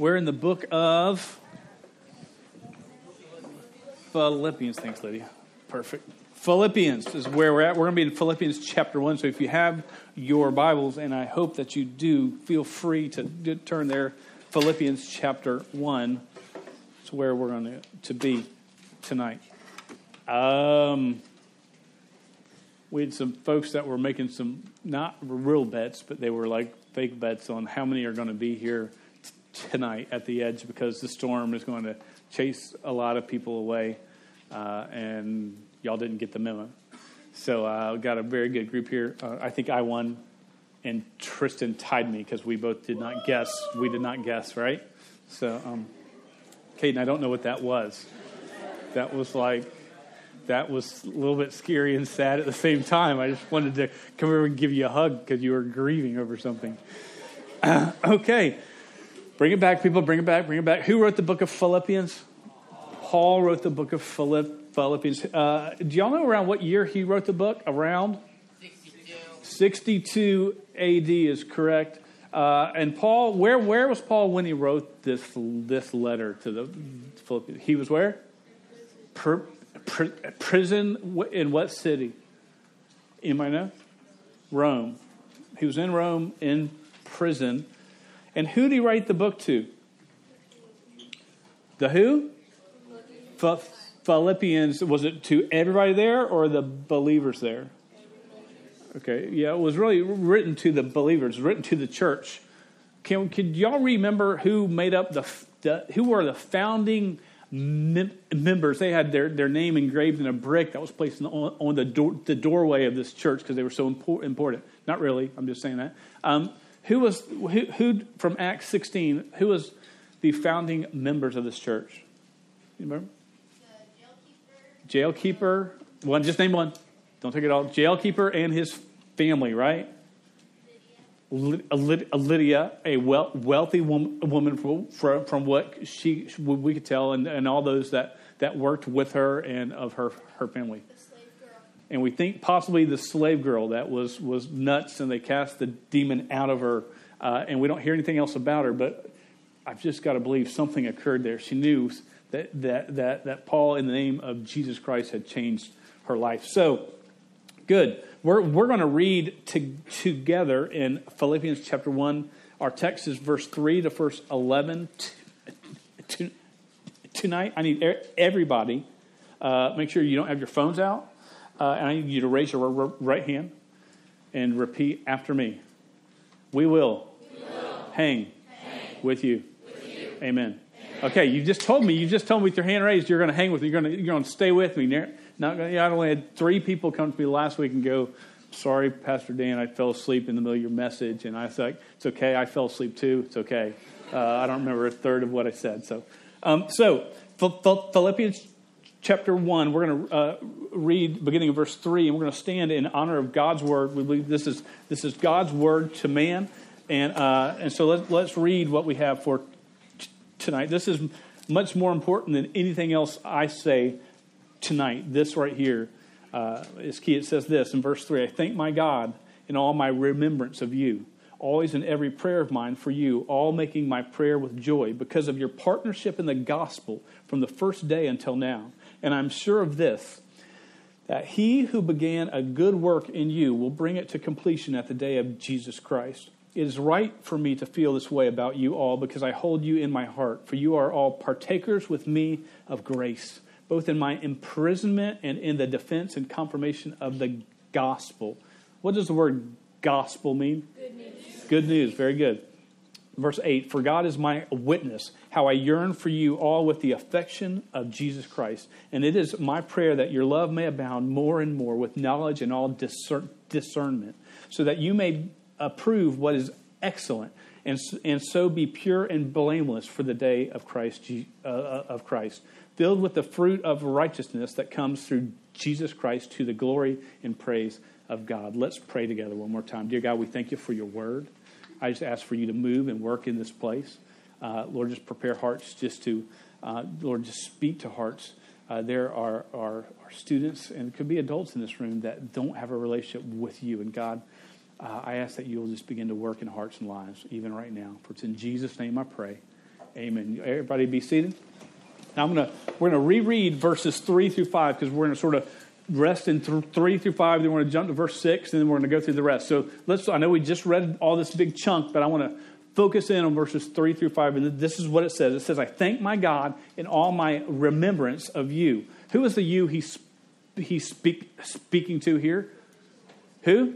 We're in the book of Philippians. Thanks, Lydia. Perfect. Philippians is where we're at. We're going to be in Philippians chapter 1. So if you have your Bibles, and I hope that you do, feel free to turn there. Philippians chapter 1 is where we're going to, to be tonight. Um, we had some folks that were making some not real bets, but they were like fake bets on how many are going to be here tonight at the edge because the storm is going to chase a lot of people away, uh, and y'all didn't get the memo. So I uh, got a very good group here. Uh, I think I won, and Tristan tied me because we both did not guess. We did not guess, right? So, um, Caden, I don't know what that was. That was like, that was a little bit scary and sad at the same time. I just wanted to come over and give you a hug because you were grieving over something. Okay. Bring it back, people. Bring it back. Bring it back. Who wrote the book of Philippians? Paul wrote the book of Philippians. Uh, do y'all know around what year he wrote the book? Around 62, 62 AD is correct. Uh, and Paul, where where was Paul when he wrote this this letter to the Philippians? He was where? Pr- pr- prison in what city? Anybody know? Rome. He was in Rome in prison. And who did he write the book to? The who? Philippians. Was it to everybody there or the believers there? Okay, yeah, it was really written to the believers, written to the church. Can, y'all remember who made up the, the who were the founding mem- members? They had their, their name engraved in a brick that was placed on, on the, door, the doorway of this church because they were so important. Not really, I'm just saying that. Um, who was who, who from Acts 16? Who was the founding members of this church? You remember? Jailkeeper. Jailkeeper. One, just name one. Don't take it all. Jailkeeper and his family, right? Lydia, Lydia a wealthy woman from, from what she we could tell, and, and all those that, that worked with her and of her her family and we think possibly the slave girl that was, was nuts and they cast the demon out of her, uh, and we don't hear anything else about her, but I've just got to believe something occurred there. She knew that, that, that, that Paul, in the name of Jesus Christ, had changed her life. So, good. We're, we're going to read to, together in Philippians chapter 1. Our text is verse 3 to verse 11. tonight, I need everybody, uh, make sure you don't have your phones out uh, and I need you to raise your right hand and repeat after me. We will, we will hang, hang with, you. with you. Amen. Amen. Okay, you just told me, you just told me with your hand raised, you're going to hang with me. You're going to, you're going to stay with me. Not I only had three people come to me last week and go, sorry, Pastor Dan, I fell asleep in the middle of your message. And I was like, it's okay. I fell asleep too. It's okay. Uh, I don't remember a third of what I said. So, um, so Philippians chapter 1, we're going to uh, read beginning of verse 3, and we're going to stand in honor of God's word. We believe this is, this is God's word to man. And, uh, and so let, let's read what we have for t- tonight. This is much more important than anything else I say tonight. This right here uh, is key. It says this in verse 3 I thank my God in all my remembrance of you always in every prayer of mine for you, all making my prayer with joy because of your partnership in the gospel from the first day until now. And I'm sure of this that he who began a good work in you will bring it to completion at the day of Jesus Christ. It is right for me to feel this way about you all because I hold you in my heart, for you are all partakers with me of grace, both in my imprisonment and in the defense and confirmation of the gospel. What does the word gospel mean? Good news. Good news, very good. Verse 8 For God is my witness, how I yearn for you all with the affection of Jesus Christ. And it is my prayer that your love may abound more and more with knowledge and all discern- discernment, so that you may approve what is excellent, and, and so be pure and blameless for the day of Christ, uh, uh, of Christ, filled with the fruit of righteousness that comes through Jesus Christ to the glory and praise of God. Let's pray together one more time. Dear God, we thank you for your word. I just ask for you to move and work in this place. Uh, Lord, just prepare hearts just to, uh, Lord, just speak to hearts. Uh, there are, are, are, students, and could be adults in this room, that don't have a relationship with you. And God, uh, I ask that you'll just begin to work in hearts and lives, even right now. For it's in Jesus' name I pray. Amen. Everybody be seated. Now I'm gonna we're gonna reread verses three through five because we're gonna sort of rest in th- three through five. Then we're gonna jump to verse six, and then we're gonna go through the rest. So let's. I know we just read all this big chunk, but I want to focus in on verses three through five. And this is what it says. It says, "I thank my God in all my remembrance of you." Who is the you he's he's speak, speaking to here? Who?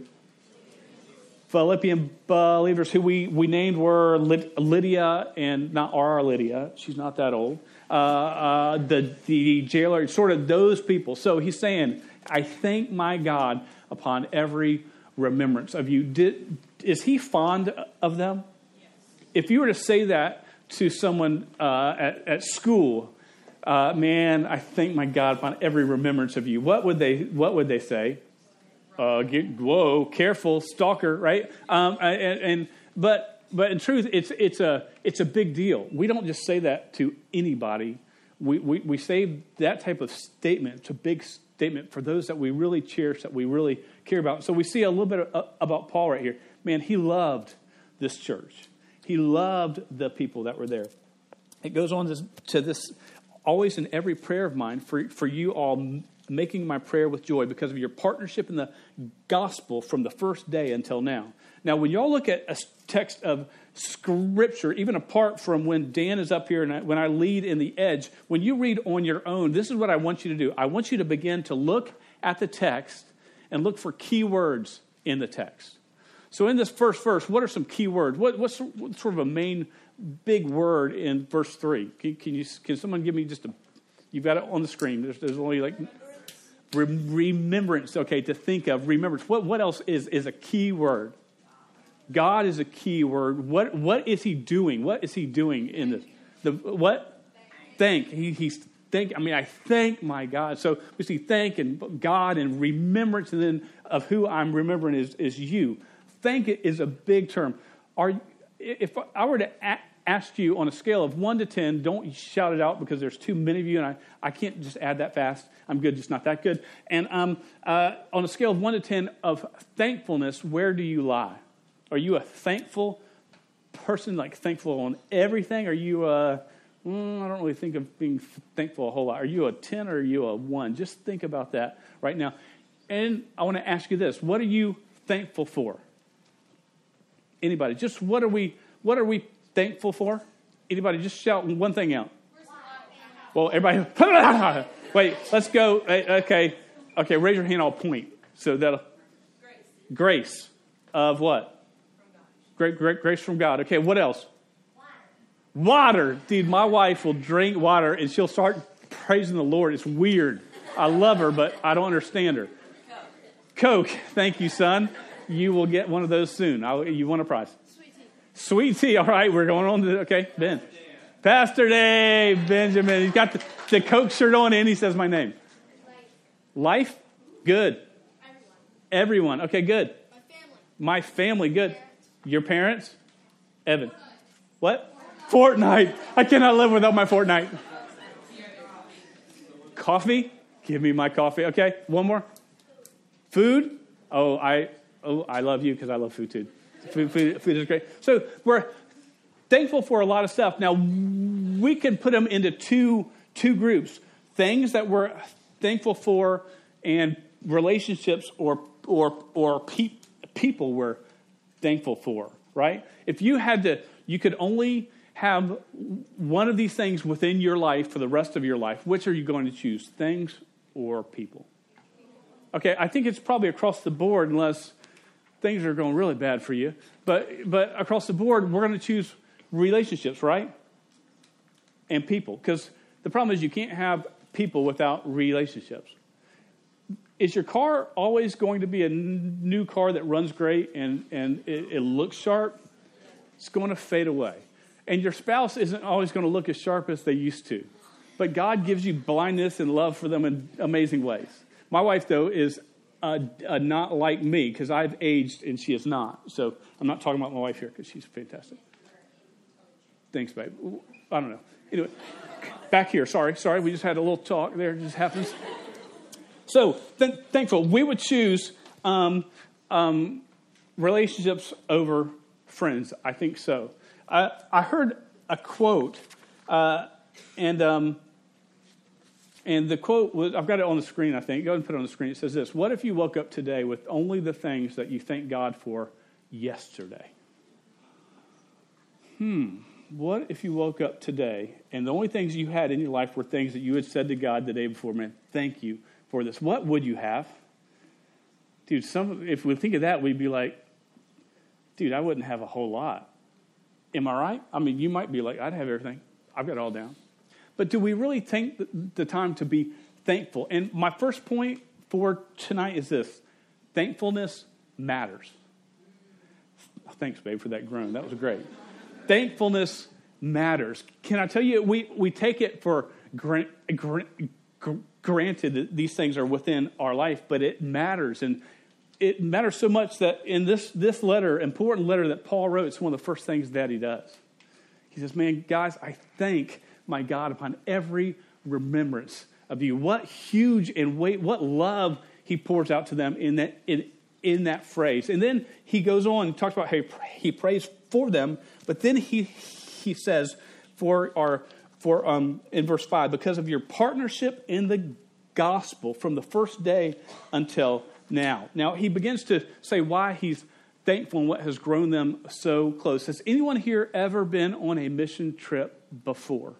Philippian believers who we, we named were Lydia and not our Lydia. She's not that old. Uh, uh, the, the jailer, sort of those people. So he's saying, I thank my God upon every remembrance of you. Did, is he fond of them? Yes. If you were to say that to someone uh, at, at school, uh, man, I thank my God upon every remembrance of you. What would they, what would they say? uh, get, whoa, careful, stalker, right? Um, and, and, but but in truth, it's it's a it's a big deal. We don't just say that to anybody. We, we, we say that type of statement. It's a big statement for those that we really cherish, that we really care about. So we see a little bit of, uh, about Paul right here. Man, he loved this church. He loved the people that were there. It goes on to, to this always in every prayer of mine for, for you all making my prayer with joy because of your partnership in the gospel from the first day until now. Now, when y'all look at a text of scripture, even apart from when Dan is up here and I, when I lead in the edge, when you read on your own, this is what I want you to do. I want you to begin to look at the text and look for key words in the text. So, in this first verse, what are some key words? What, what's, sort of a main big word in verse 3? Can, can, you, can someone give me just a, you've got it on the screen. There's, there's only like remembrance, okay, to think of, remembrance. What, what else is, is a key word? God is a key word. What, what is he doing? What is he doing in this? The, what? Thank. He, he's thank. I mean, I thank my God. So we see thank and God and remembrance, and then of who I'm remembering is, is you. Thank is a big term. Are if I were to ask you on a scale of 1 to 10, don't shout it out because there's too many of you and I, I can't just add that fast. I'm good, just not that good. And um, uh, on a scale of 1 to 10 of thankfulness, where do you lie? Are you a thankful person, like thankful on everything? Are you a, mm, I don't really think of being thankful a whole lot. Are you a 10 or are you a 1? Just think about that right now. And I want to ask you this what are you thankful for? Anybody? Just what are we, what are we thankful for? Anybody just shout one thing out. Well, everybody, wait, let's go. Okay, okay, raise your hand, I'll point. So that grace. grace of what? Great, great grace from God. Okay, what else? Water. Water. Dude, my wife will drink water and she'll start praising the Lord. It's weird. I love her, but I don't understand her. Coke. Coke. Thank you, son. You will get one of those soon. I'll, you won a prize. Sweet tea. Sweet tea. All right, we're going on to, okay, Ben. Pastor Dave, Benjamin. He's got the, the Coke shirt on and he says my name. Life? Life? Good. Everyone. Everyone. Okay, good. My family. My family. Good. Your parents? Evan. What? Fortnite. I cannot live without my Fortnite. Coffee? Give me my coffee. Okay, one more. Food? Oh, I oh, I love you because I love food too. Food, food, food is great. So we're thankful for a lot of stuff. Now, we can put them into two, two groups things that we're thankful for and relationships or, or, or pe- people we're thankful for, right? If you had to, you could only have one of these things within your life for the rest of your life, which are you going to choose, things or people? Okay, I think it's probably across the board, unless things are going really bad for you. But, but across the board, we're going to choose relationships, right? And people. Because the problem is you can't have people without relationships. Is your car always going to be a new car that runs great and, and it, it looks sharp? It's going to fade away. And your spouse isn't always going to look as sharp as they used to. But God gives you blindness and love for them in amazing ways. My wife, though, is uh, not like me because I've aged and she is not. So I'm not talking about my wife here because she's fantastic. Thanks, babe. I don't know. Anyway, back here. Sorry, sorry. We just had a little talk there. It just happens. So th- thankful. We would choose um, um, relationships over friends. I think so. I, I heard a quote, uh, and um, and the quote was I've got it on the screen. I think go ahead and put it on the screen. It says this: "What if you woke up today with only the things that you thank God for yesterday?" Hmm. What if you woke up today and the only things you had in your life were things that you had said to God the day before? Man, thank you for this. What would you have? Dude, some if we think of that, we'd be like, dude, I wouldn't have a whole lot. Am I right? I mean, you might be like, I'd have everything. I've got it all down. But do we really take the time to be thankful? And my first point for tonight is this thankfulness matters. Thanks, babe, for that groan. That was great. Thankfulness matters. Can I tell you, we, we take it for grant, grant, granted that these things are within our life, but it matters. And it matters so much that in this, this letter, important letter that Paul wrote, it's one of the first things that he does. He says, Man, guys, I thank my God upon every remembrance of you. What huge and weight, what love he pours out to them in that, in, in that phrase. And then he goes on and talks about how he prays for them, but then he, he says, for our, for, um, in verse 5, because of your partnership in the gospel from the first day until now. Now, he begins to say why he's thankful and what has grown them so close. Has anyone here ever been on a mission trip before?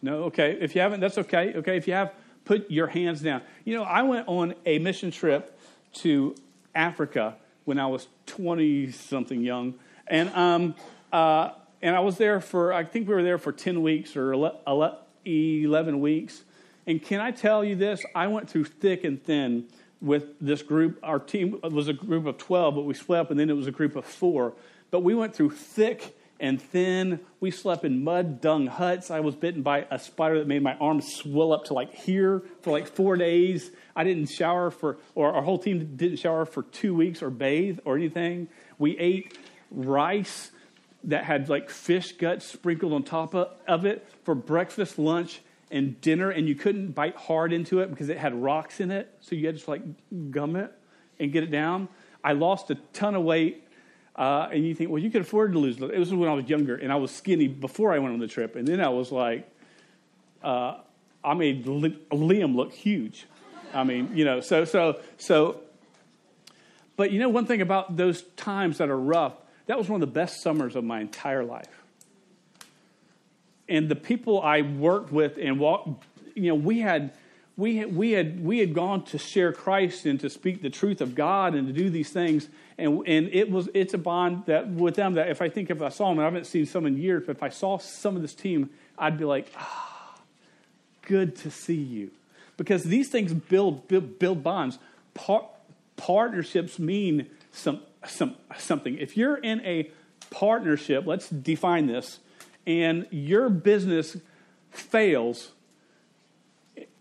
No. No? Okay. If you haven't, that's okay. Okay. If you have, put your hands down. You know, I went on a mission trip to Africa when I was 20 something young. And, um, uh, and I was there for, I think we were there for 10 weeks or 11 weeks. And can I tell you this? I went through thick and thin with this group. Our team was a group of 12, but we split up, and then it was a group of four. But we went through thick and thin. We slept in mud dung huts. I was bitten by a spider that made my arms swell up to like here for like four days. I didn't shower for, or our whole team didn't shower for two weeks or bathe or anything. We ate rice that had like fish guts sprinkled on top of it for breakfast, lunch, and dinner, and you couldn't bite hard into it because it had rocks in it. So you had to like gum it and get it down. I lost a ton of weight. Uh, and you think, well, you could afford to lose. It was when I was younger, and I was skinny before I went on the trip. And then I was like, uh, I made Liam look huge. I mean, you know, so, so, so. But you know, one thing about those times that are rough, that was one of the best summers of my entire life. And the people I worked with and walked, you know, we had we had, we had we had gone to share Christ and to speak the truth of God and to do these things, and and it was it's a bond that with them that if I think if I saw them, I haven't seen some in years, but if I saw some of this team, I'd be like, ah, good to see you, because these things build build, build bonds. Par- partnerships mean some some something. If you're in a partnership, let's define this and your business fails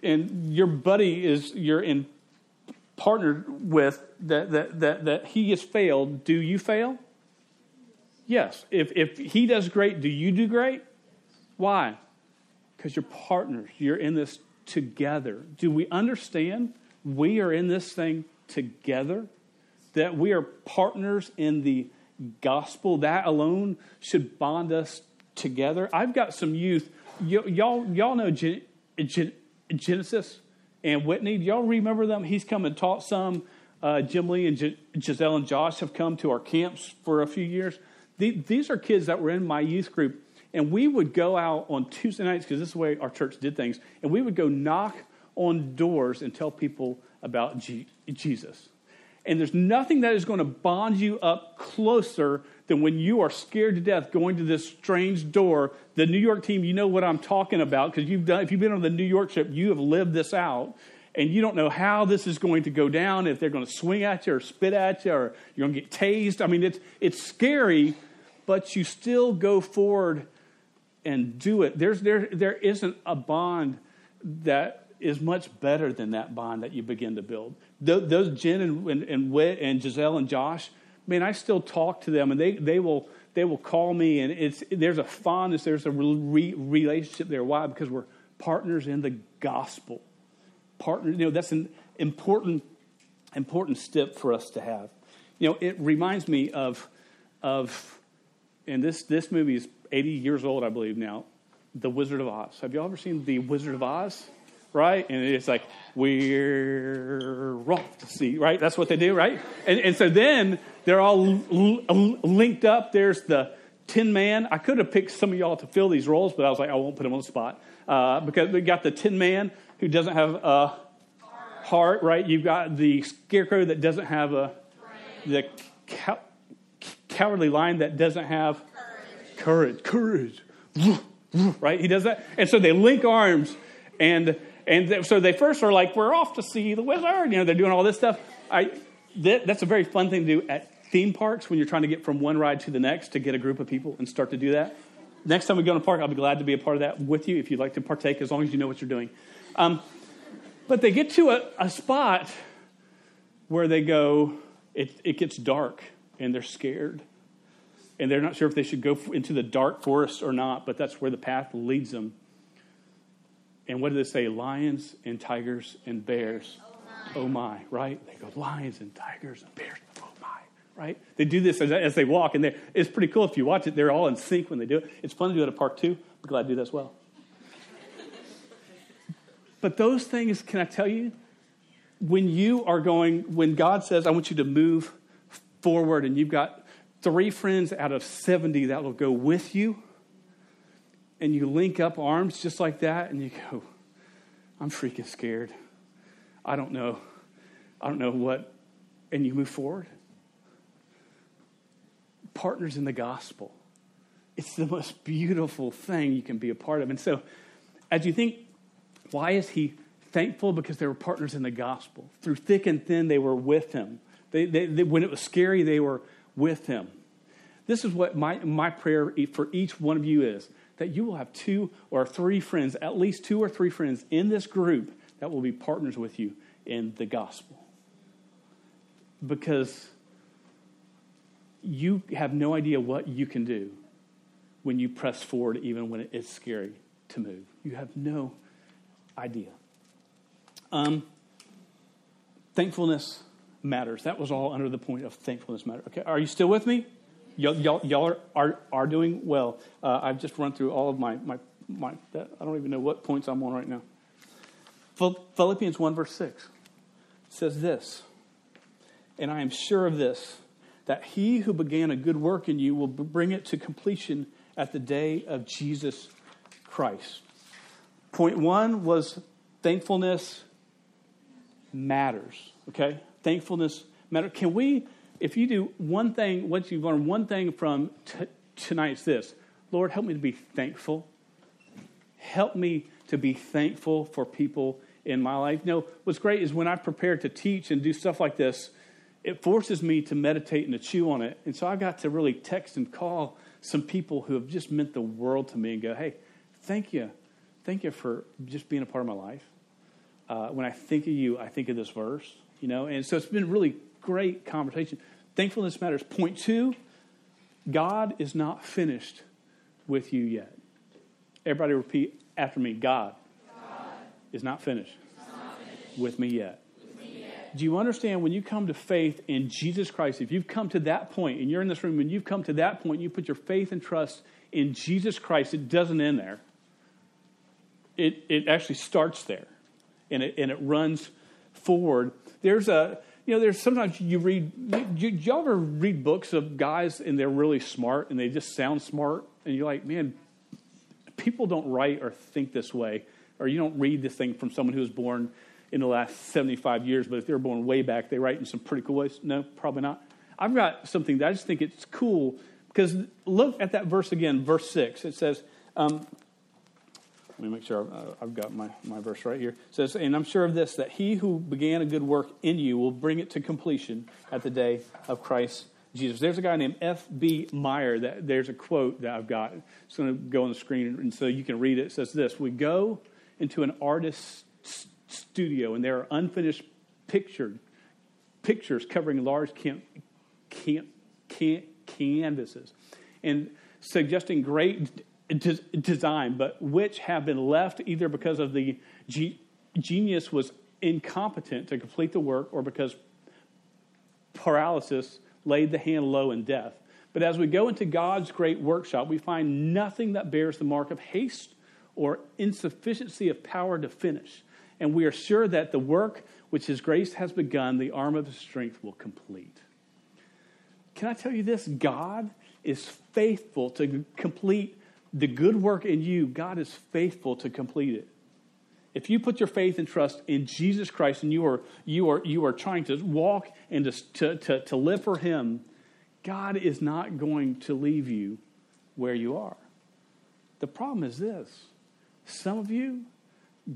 and your buddy is you're in partnered with that, that, that, that he has failed, do you fail? Yes. If, if he does great, do you do great? Why? Because you're partners. You're in this together. Do we understand we are in this thing together? That we are partners in the gospel? That alone should bond us together. I've got some youth. Y- y'all, y'all know Gen- Gen- Genesis and Whitney. Do y'all remember them? He's come and taught some. Uh, Jim Lee and G- Giselle and Josh have come to our camps for a few years. The- these are kids that were in my youth group. And we would go out on Tuesday nights, because this is the way our church did things, and we would go knock on doors and tell people about G- Jesus. And there's nothing that is going to bond you up closer than when you are scared to death going to this strange door. The New York team, you know what I'm talking about because you've done. If you've been on the New York trip, you have lived this out, and you don't know how this is going to go down. If they're going to swing at you or spit at you, or you're going to get tased. I mean, it's it's scary, but you still go forward and do it. There's there there isn't a bond that is much better than that bond that you begin to build. Those Jen and, and, and and Giselle and Josh, man, I still talk to them, and they, they will they will call me, and it's there's a fondness, there's a re- relationship there. Why? Because we're partners in the gospel. Partners, you know, that's an important important step for us to have. You know, it reminds me of of, and this this movie is 80 years old, I believe now. The Wizard of Oz. Have you all ever seen The Wizard of Oz? Right? And it's like, we're off to see, right? That's what they do, right? And, and so then they're all l- l- linked up. There's the Tin Man. I could have picked some of y'all to fill these roles, but I was like, I won't put them on the spot. Uh, because we got the Tin Man who doesn't have a heart, right? You've got the Scarecrow that doesn't have a, the cow, cowardly lion that doesn't have courage. Courage. Right? He does that. And so they link arms and and so they first are like, we're off to see the wizard. You know, they're doing all this stuff. I, that, that's a very fun thing to do at theme parks when you're trying to get from one ride to the next to get a group of people and start to do that. Next time we go to a park, I'll be glad to be a part of that with you if you'd like to partake, as long as you know what you're doing. Um, but they get to a, a spot where they go, it, it gets dark and they're scared. And they're not sure if they should go into the dark forest or not, but that's where the path leads them. And what do they say? Lions and tigers and bears. Oh my, oh my right? They go, lions and tigers and bears. Oh my, right? They do this as, as they walk, and it's pretty cool if you watch it. They're all in sync when they do it. It's fun to do it at a park too. I'm glad to do that as well. but those things, can I tell you, when you are going, when God says, I want you to move forward, and you've got three friends out of 70 that will go with you, and you link up arms just like that, and you go, I'm freaking scared. I don't know. I don't know what. And you move forward. Partners in the gospel. It's the most beautiful thing you can be a part of. And so, as you think, why is he thankful? Because they were partners in the gospel. Through thick and thin, they were with him. They, they, they, when it was scary, they were with him. This is what my, my prayer for each one of you is that you will have two or three friends, at least two or three friends in this group that will be partners with you in the gospel. Because you have no idea what you can do when you press forward, even when it's scary to move. You have no idea. Um, thankfulness matters. That was all under the point of thankfulness matter. Okay, are you still with me? Y'all, y'all, y'all are, are, are, doing well. Uh, I've just run through all of my, my, my I don't even know what points I'm on right now. Philippians 1, verse 6 says this, and I am sure of this, that he who began a good work in you will bring it to completion at the day of Jesus Christ. Point one was thankfulness matters. Okay? Thankfulness matters. Can we if you do one thing, once you've learned one thing from t- tonight, it's this Lord, help me to be thankful. Help me to be thankful for people in my life. You know, what's great is when I prepare to teach and do stuff like this, it forces me to meditate and to chew on it. And so I got to really text and call some people who have just meant the world to me and go, hey, thank you. Thank you for just being a part of my life. Uh, when I think of you, I think of this verse, you know, and so it's been really great conversation. Thankfulness matters. Point two God is not finished with you yet. Everybody repeat after me God, God is not finished, not finished with, me yet. with me yet. Do you understand when you come to faith in Jesus Christ, if you've come to that point and you're in this room and you've come to that point, you put your faith and trust in Jesus Christ, it doesn't end there. It, it actually starts there and it, and it runs forward. There's a, you know, there's sometimes you read, you, you ever read books of guys and they're really smart and they just sound smart and you're like, man, people don't write or think this way, or you don't read this thing from someone who was born in the last 75 years, but if they were born way back, they write in some pretty cool ways. No, probably not. I've got something that I just think it's cool because look at that verse again, verse 6. It says, um, let me make sure uh, I've got my, my verse right here. It says, And I'm sure of this, that he who began a good work in you will bring it to completion at the day of Christ Jesus. There's a guy named F.B. Meyer. That, there's a quote that I've got. It's going to go on the screen, and so you can read it. It says this We go into an artist's studio, and there are unfinished pictured, pictures covering large camp, can, can, canvases and suggesting great design, but which have been left either because of the genius was incompetent to complete the work or because paralysis laid the hand low in death. But as we go into God's great workshop, we find nothing that bears the mark of haste or insufficiency of power to finish. And we are sure that the work which His grace has begun, the arm of His strength will complete. Can I tell you this? God is faithful to complete the good work in you. God is faithful to complete it. If you put your faith and trust in Jesus Christ and you are, you are, you are trying to walk and to, to, to, live for Him, God is not going to leave you where you are. The problem is this some of you,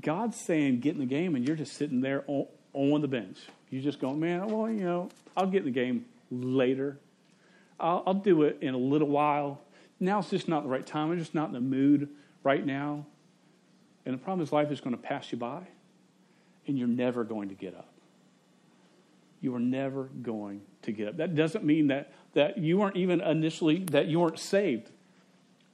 God's saying get in the game, and you're just sitting there on, on the bench. You're just going, man, well, you know, I'll get in the game later. I'll, I'll do it in a little while. Now it's just not the right time. I'm just not in the mood right now. And the problem is, life is going to pass you by, and you're never going to get up. You are never going to get up. That doesn't mean that, that you weren't even initially, that you weren't saved.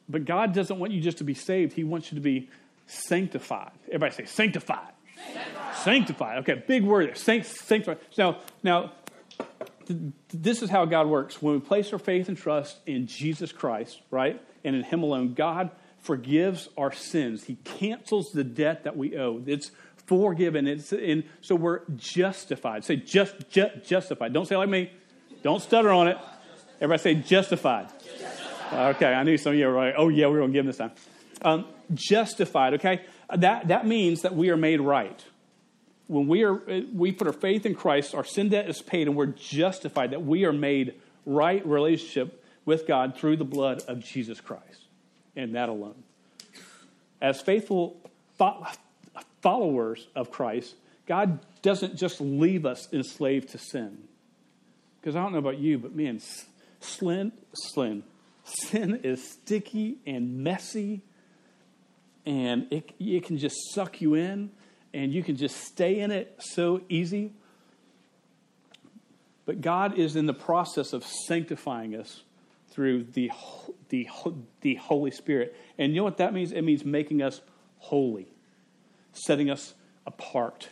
But God doesn't want you just to be saved, He wants you to be sanctified. Everybody say sanctified. Sanctified. sanctified. Okay, big word there. Sanct, sanctified. Now, now, this is how God works. When we place our faith and trust in Jesus Christ, right, and in Him alone, God forgives our sins. He cancels the debt that we owe. It's forgiven. It's and so we're justified. Say just, just justified. Don't say like me. Don't stutter on it. Everybody say justified. justified. Okay, I knew some of you were like, oh yeah, we're going to give them this time. Um, justified. Okay, that that means that we are made right. When we are we put our faith in Christ, our sin debt is paid, and we're justified. That we are made right relationship with God through the blood of Jesus Christ and that alone. As faithful followers of Christ, God doesn't just leave us enslaved to sin. Because I don't know about you, but man, sin, sin, sin is sticky and messy, and it, it can just suck you in, and you can just stay in it so easy. But God is in the process of sanctifying us through the, the, the Holy Spirit. And you know what that means? It means making us holy, setting us apart.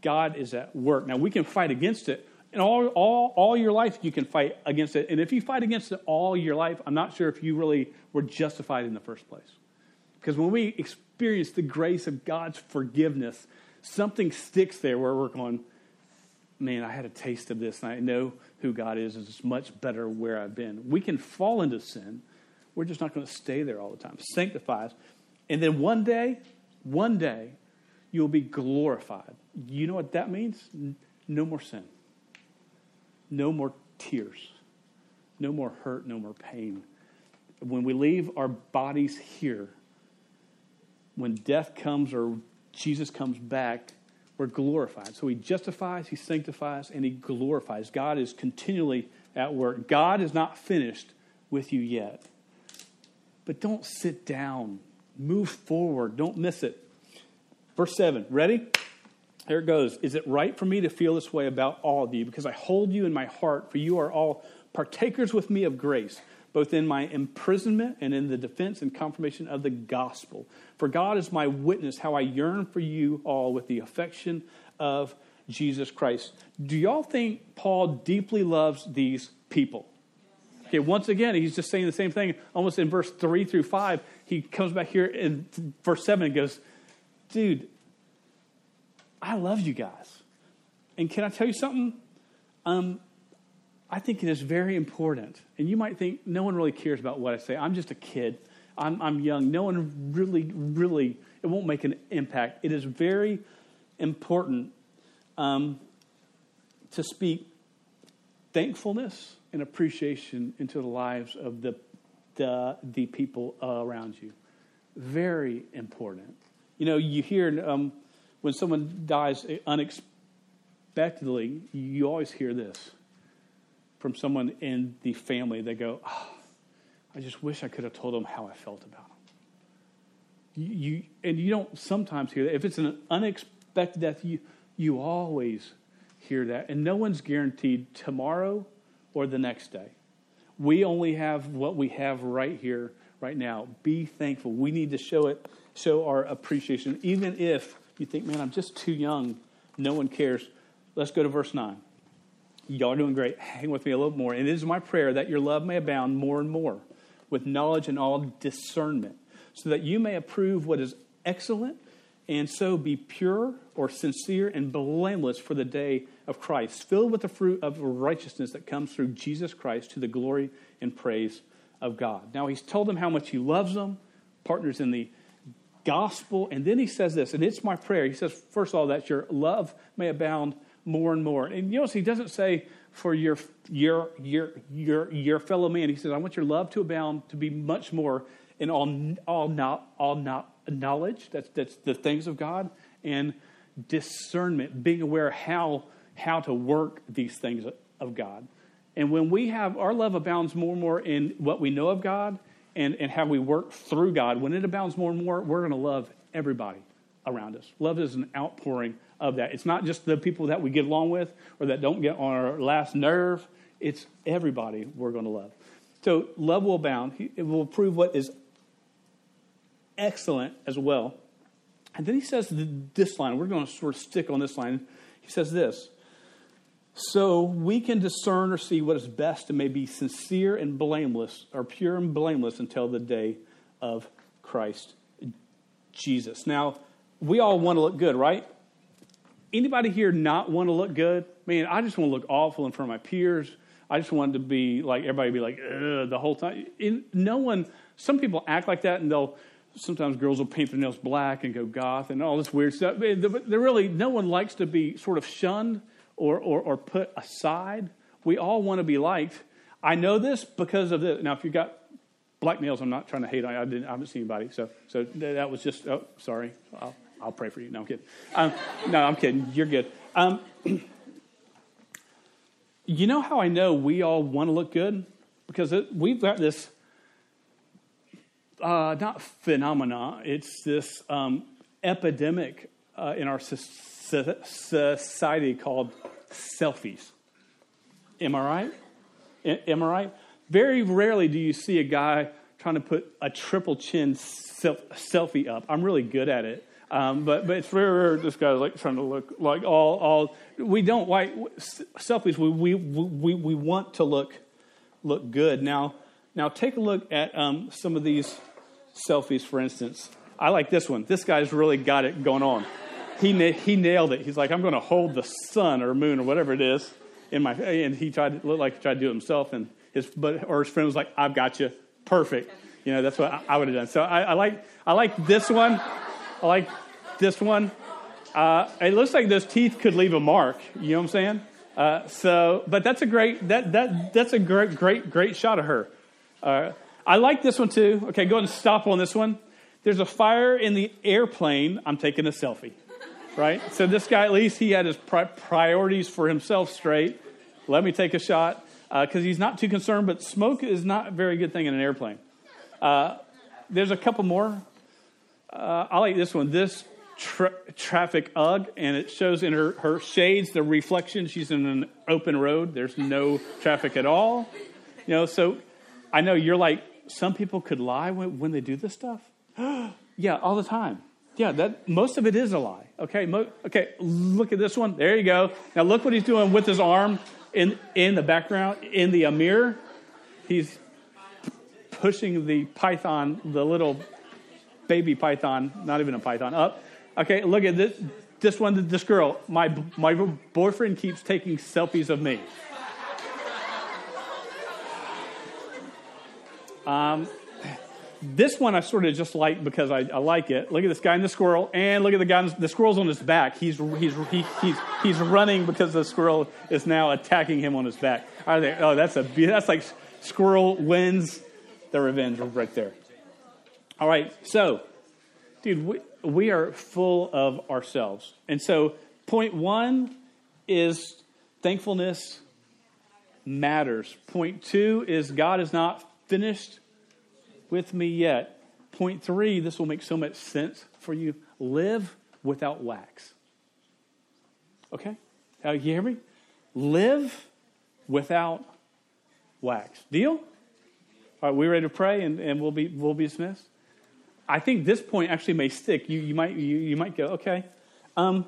God is at work. Now, we can fight against it. And all, all, all your life, you can fight against it. And if you fight against it all your life, I'm not sure if you really were justified in the first place. Because when we experience the grace of God's forgiveness, something sticks there where we're going, man, I had a taste of this, and I know who God is, it's much better where I've been. We can fall into sin. We're just not going to stay there all the time. Sanctify us. And then one day, one day, you'll be glorified. You know what that means? No more sin. No more tears. No more hurt, no more pain. When we leave our bodies here, when death comes or Jesus comes back, we're glorified. So he justifies, he sanctifies, and he glorifies. God is continually at work. God is not finished with you yet. But don't sit down. Move forward. Don't miss it. Verse 7. Ready? There it goes. Is it right for me to feel this way about all of you? Because I hold you in my heart, for you are all partakers with me of grace both in my imprisonment and in the defense and confirmation of the gospel. For God is my witness how I yearn for you all with the affection of Jesus Christ. Do y'all think Paul deeply loves these people? Okay, once again, he's just saying the same thing almost in verse 3 through 5. He comes back here in verse 7 and goes, Dude, I love you guys. And can I tell you something? Um, I think it is very important. And you might think no one really cares about what I say. I'm just a kid. I'm, I'm young. No one really, really, it won't make an impact. It is very important um, to speak thankfulness and appreciation into the lives of the, the, the people around you. Very important. You know, you hear um, when someone dies unexpectedly, you always hear this from someone in the family, they go, oh, I just wish I could have told them how I felt about them. You, you, and you don't sometimes hear that. If it's an unexpected death, you, you always hear that. And no one's guaranteed tomorrow or the next day. We only have what we have right here, right now. Be thankful. We need to show it, show our appreciation. Even if you think, man, I'm just too young, no one cares. Let's go to verse 9. Y'all are doing great. Hang with me a little more. And it is my prayer that your love may abound more and more with knowledge and all discernment, so that you may approve what is excellent and so be pure or sincere and blameless for the day of Christ, filled with the fruit of righteousness that comes through Jesus Christ to the glory and praise of God. Now, he's told them how much he loves them, partners in the gospel, and then he says this, and it's my prayer. He says, first of all, that your love may abound more and more. And you notice he doesn't say for your your your your your fellow man. He says, I want your love to abound to be much more in all all not all not knowledge. That's that's the things of God and discernment, being aware how how to work these things of God. And when we have our love abounds more and more in what we know of God and, and how we work through God, when it abounds more and more, we're going to love everybody around us. Love is an outpouring of that. It's not just the people that we get along with or that don't get on our last nerve. It's everybody we're going to love. So love will abound. It will prove what is excellent as well. And then he says this line. We're going to sort of stick on this line. He says this. So we can discern or see what is best and may be sincere and blameless, or pure and blameless until the day of Christ Jesus. Now, we all want to look good, right? Anybody here not want to look good? Man, I just want to look awful in front of my peers. I just want to be like everybody be like the whole time. No one. Some people act like that, and they'll. Sometimes girls will paint their nails black and go goth and all this weird stuff. They're really no one likes to be sort of shunned or, or, or put aside. We all want to be liked. I know this because of this. Now, if you've got black nails, I'm not trying to hate on you. I, didn't, I haven't seen anybody. So, so that was just, oh, sorry. I'll, I'll pray for you. No, I'm kidding. Um, no, I'm kidding. You're good. Um, you know how I know we all want to look good? Because it, we've got this, uh, not phenomena, it's this um, epidemic uh, in our society called selfies. Am I right? Am I right? Very rarely do you see a guy trying to put a triple chin self- selfie up. I'm really good at it. Um, but but it's rare. This guy's like trying to look like all all. We don't like selfies. We we we we want to look look good. Now now take a look at um, some of these selfies. For instance, I like this one. This guy's really got it going on. He he nailed it. He's like, I'm going to hold the sun or moon or whatever it is in my. And he tried to look like he tried to do it himself. And his but or his friend was like, I've got you, perfect. You know, that's what I, I would have done. So I, I like I like this one. I like this one. Uh, it looks like those teeth could leave a mark. You know what I'm saying? Uh, so, but that's a great that that that's a great great great shot of her. Uh, I like this one too. Okay, go ahead and stop on this one. There's a fire in the airplane. I'm taking a selfie. Right. So this guy, at least, he had his pri- priorities for himself straight. Let me take a shot because uh, he's not too concerned. But smoke is not a very good thing in an airplane. Uh, there's a couple more. Uh, I like this one. This tra- traffic UGG, and it shows in her, her shades the reflection. She's in an open road. There's no traffic at all. You know, so I know you're like, some people could lie when, when they do this stuff. yeah, all the time. Yeah, that most of it is a lie. Okay, mo- okay. Look at this one. There you go. Now look what he's doing with his arm in in the background in the mirror. He's pushing the python, the little baby python, not even a python, up Okay, look at this. This one, this girl. My my boyfriend keeps taking selfies of me. Um, this one I sort of just like because I, I, like it. Look at this guy and the squirrel, and look at the guy. The squirrel's on his back. He's he's he, he's he's running because the squirrel is now attacking him on his back. Oh, that's a that's like squirrel wins the revenge right there. All right, so, dude, we, we are full of ourselves. And so, point one is thankfulness matters. Point two is God is not finished with me yet. Point three, this will make so much sense for you live without wax. Okay? Now, you hear me? Live without wax. Deal? All right, we ready to pray and, and we'll be we'll be dismissed? I think this point actually may stick. You, you, might, you, you might go, okay. Um,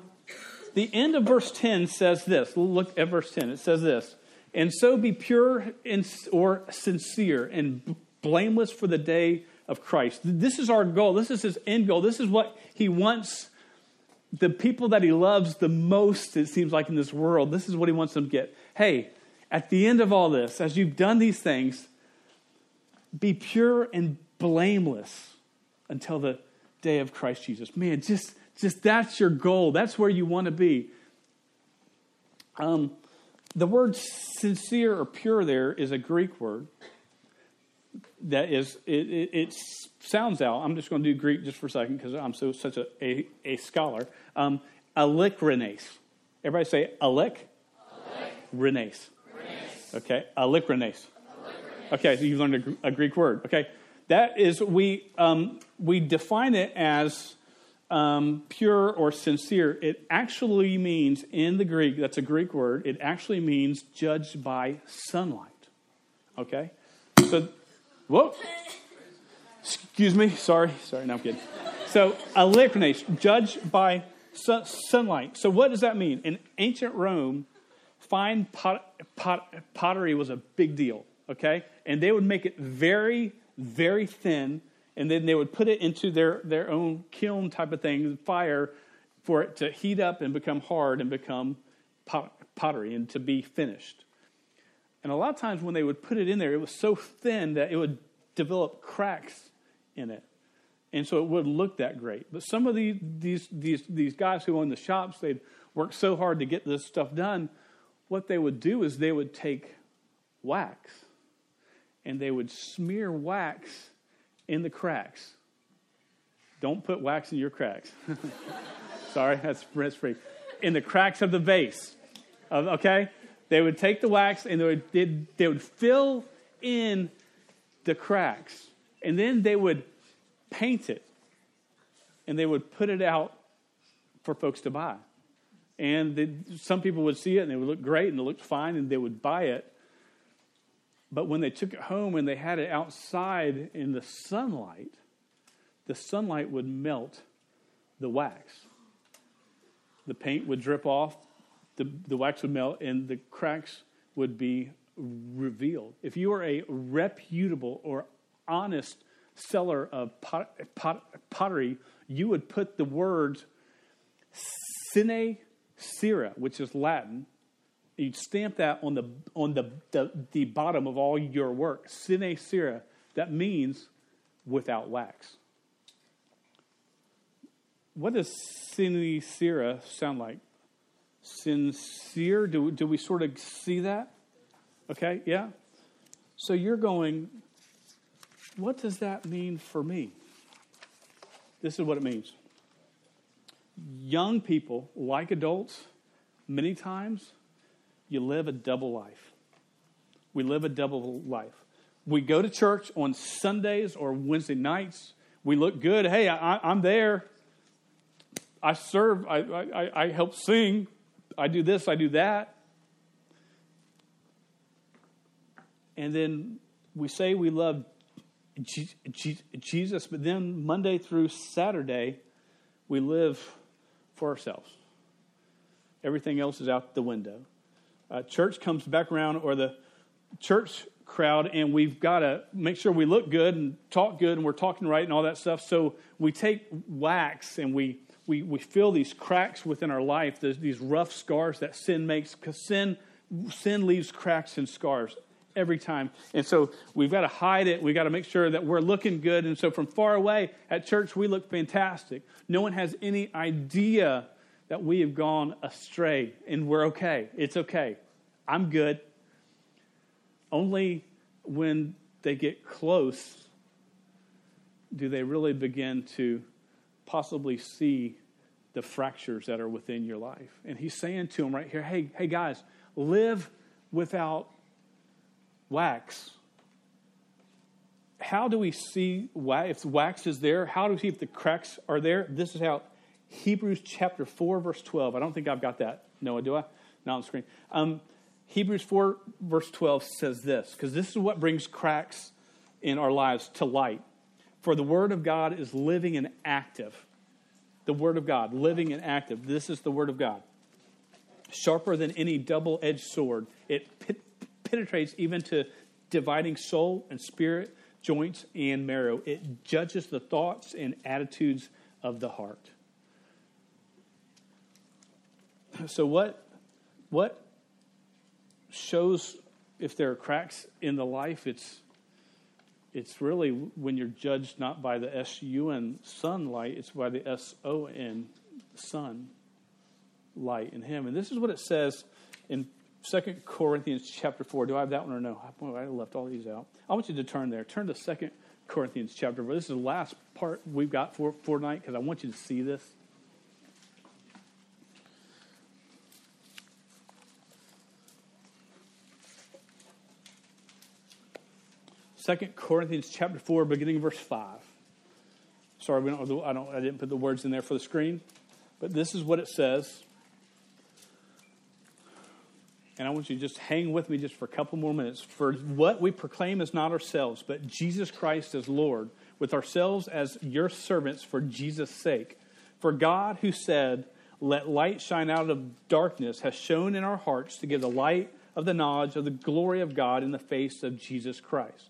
the end of verse 10 says this. Look at verse 10. It says this. And so be pure and, or sincere and blameless for the day of Christ. This is our goal. This is his end goal. This is what he wants the people that he loves the most, it seems like, in this world. This is what he wants them to get. Hey, at the end of all this, as you've done these things, be pure and blameless until the day of Christ Jesus. Man, just, just that's your goal. That's where you want to be. Um, the word sincere or pure there is a Greek word that is, it, it, it sounds out. I'm just going to do Greek just for a second because I'm so such a, a, a scholar. Um, alikrenes. Everybody say alek? Renes. Okay, alikrenes. Okay, so you've learned a, a, Greek word. Okay, that is we um, we define it as um, pure or sincere. It actually means in the Greek. That's a Greek word. It actually means judged by sunlight. Okay, so whoa. Excuse me. Sorry. Sorry. No, I'm kidding. So alikrenes, judged by sunlight. So what does that mean? In ancient Rome, fine pot, pot, pottery was a big deal okay? And they would make it very, very thin, and then they would put it into their, their own kiln type of thing, fire, for it to heat up and become hard and become pot, pottery and to be finished. And a lot of times when they would put it in there, it was so thin that it would develop cracks in it. And so it wouldn't look that great. But some of these, these, these, these guys who own the shops, they'd work so hard to get this stuff done. What they would do is they would take wax and they would smear wax in the cracks. Don't put wax in your cracks. Sorry, that's, that's free. In the cracks of the vase. Okay? They would take the wax and they would, they, they would fill in the cracks. And then they would paint it. And they would put it out for folks to buy. And they, some people would see it and it would look great and it looked fine and they would buy it. But when they took it home and they had it outside in the sunlight, the sunlight would melt the wax. The paint would drip off, the, the wax would melt, and the cracks would be revealed. If you are a reputable or honest seller of pot, pot, pottery, you would put the words sine cera, which is Latin, you'd stamp that on the on the, the, the bottom of all your work. Sine cera. That means without wax. What does sine cera sound like? Sincere? Do, do we sort of see that? Okay, yeah? So you're going, what does that mean for me? This is what it means. Young people, like adults, many times you live a double life. We live a double life. We go to church on Sundays or Wednesday nights. We look good. Hey, I, am there. I serve. I, I, I help sing. I do this. I do that. And then we say we love Jesus, but then Monday through Saturday, we live for ourselves. Everything else is out the window uh, church comes back around or the church crowd and we've got to make sure we look good and talk good and we're talking right and all that stuff. So we take wax and we, we, we fill these cracks within our life, these, these rough scars that sin makes, because sin, sin leaves cracks and scars every time. And so we've got to hide it. We've got to make sure that we're looking good. And so from far away at church, we look fantastic. No one has any idea that we have gone astray and we're okay. It's okay. I'm good. Only when they get close do they really begin to possibly see the fractures that are within your life. And he's saying to them right here, hey, hey guys, live without wax. How do we see if wax is there? How do we see if the cracks are there? This is how Hebrews chapter 4, verse 12. I don't think I've got that. Noah, do I? Not on the screen. Um, Hebrews 4, verse 12 says this, because this is what brings cracks in our lives to light. For the Word of God is living and active. The Word of God, living and active. This is the Word of God. sharper than any double edged sword. It penetrates even to dividing soul and spirit, joints and marrow. It judges the thoughts and attitudes of the heart. So, what, what shows if there are cracks in the life? It's, it's really when you're judged not by the S U N sunlight, it's by the S O N sun light in Him. And this is what it says in Second Corinthians chapter 4. Do I have that one or no? I left all these out. I want you to turn there. Turn to Second Corinthians chapter 4. This is the last part we've got for, for tonight because I want you to see this. Second Corinthians chapter 4, beginning verse 5. Sorry, we don't, I, don't, I didn't put the words in there for the screen, but this is what it says. And I want you to just hang with me just for a couple more minutes. For what we proclaim is not ourselves, but Jesus Christ as Lord, with ourselves as your servants for Jesus' sake. For God, who said, Let light shine out of darkness, has shone in our hearts to give the light of the knowledge of the glory of God in the face of Jesus Christ.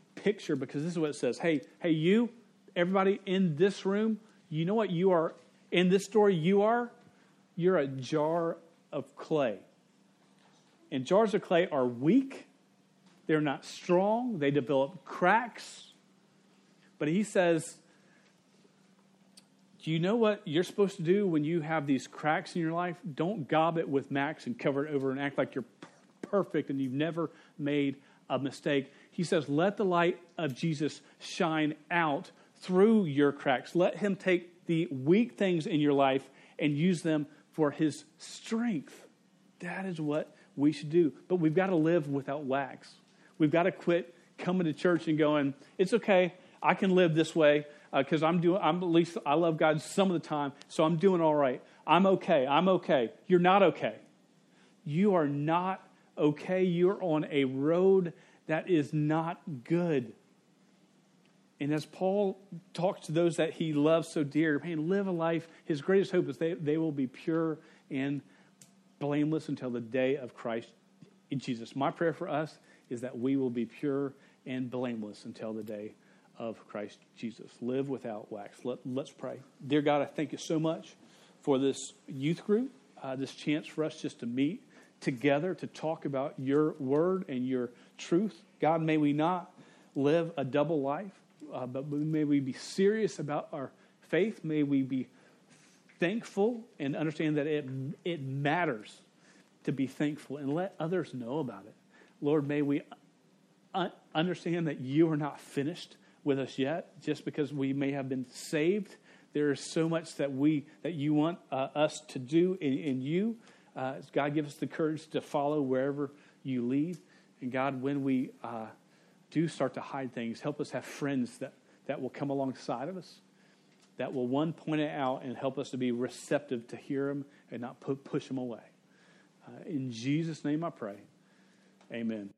picture because this is what it says. Hey, hey, you, everybody in this room, you know what you are in this story? You are? You're a jar of clay. And jars of clay are weak, they're not strong, they develop cracks. But he says, Do you know what you're supposed to do when you have these cracks in your life? Don't gob it with Max and cover it over and act like you're perfect and you've never made a mistake. He says, Let the light of Jesus shine out through your cracks. Let him take the weak things in your life and use them for his strength. That is what we should do. But we've got to live without wax. We've got to quit coming to church and going, it's okay, I can live this way because uh, I'm doing, I'm at least, I love God some of the time, so I'm doing all right. I'm okay, I'm okay. You're not okay. You are not okay. You're on a road that is not good. And as Paul talks to those that he loves so dear, man, live a life, his greatest hope is they, they will be pure and blameless until the day of Christ in Jesus. My prayer for us is that we will be pure and blameless until the day of Christ Jesus. Live without wax. Let, us pray. Dear God, I thank you so much for this youth group, uh, this chance for us just to meet together to talk about your word and your truth. God, may we not live a double life, uh, but may we be serious about our faith. May we be thankful and understand that it, it matters to be thankful and let others know about it. Lord, may we understand that you are not finished with us yet just because we may have been saved. There is so much that we that you want uh, us to do in, in you. Uh, God, give us the courage to follow wherever you lead. And God, when we uh, do start to hide things, help us have friends that, that will come alongside of us that will one point it out and help us to be receptive to hear them and not push them away. Uh, in Jesus' name I pray. Amen.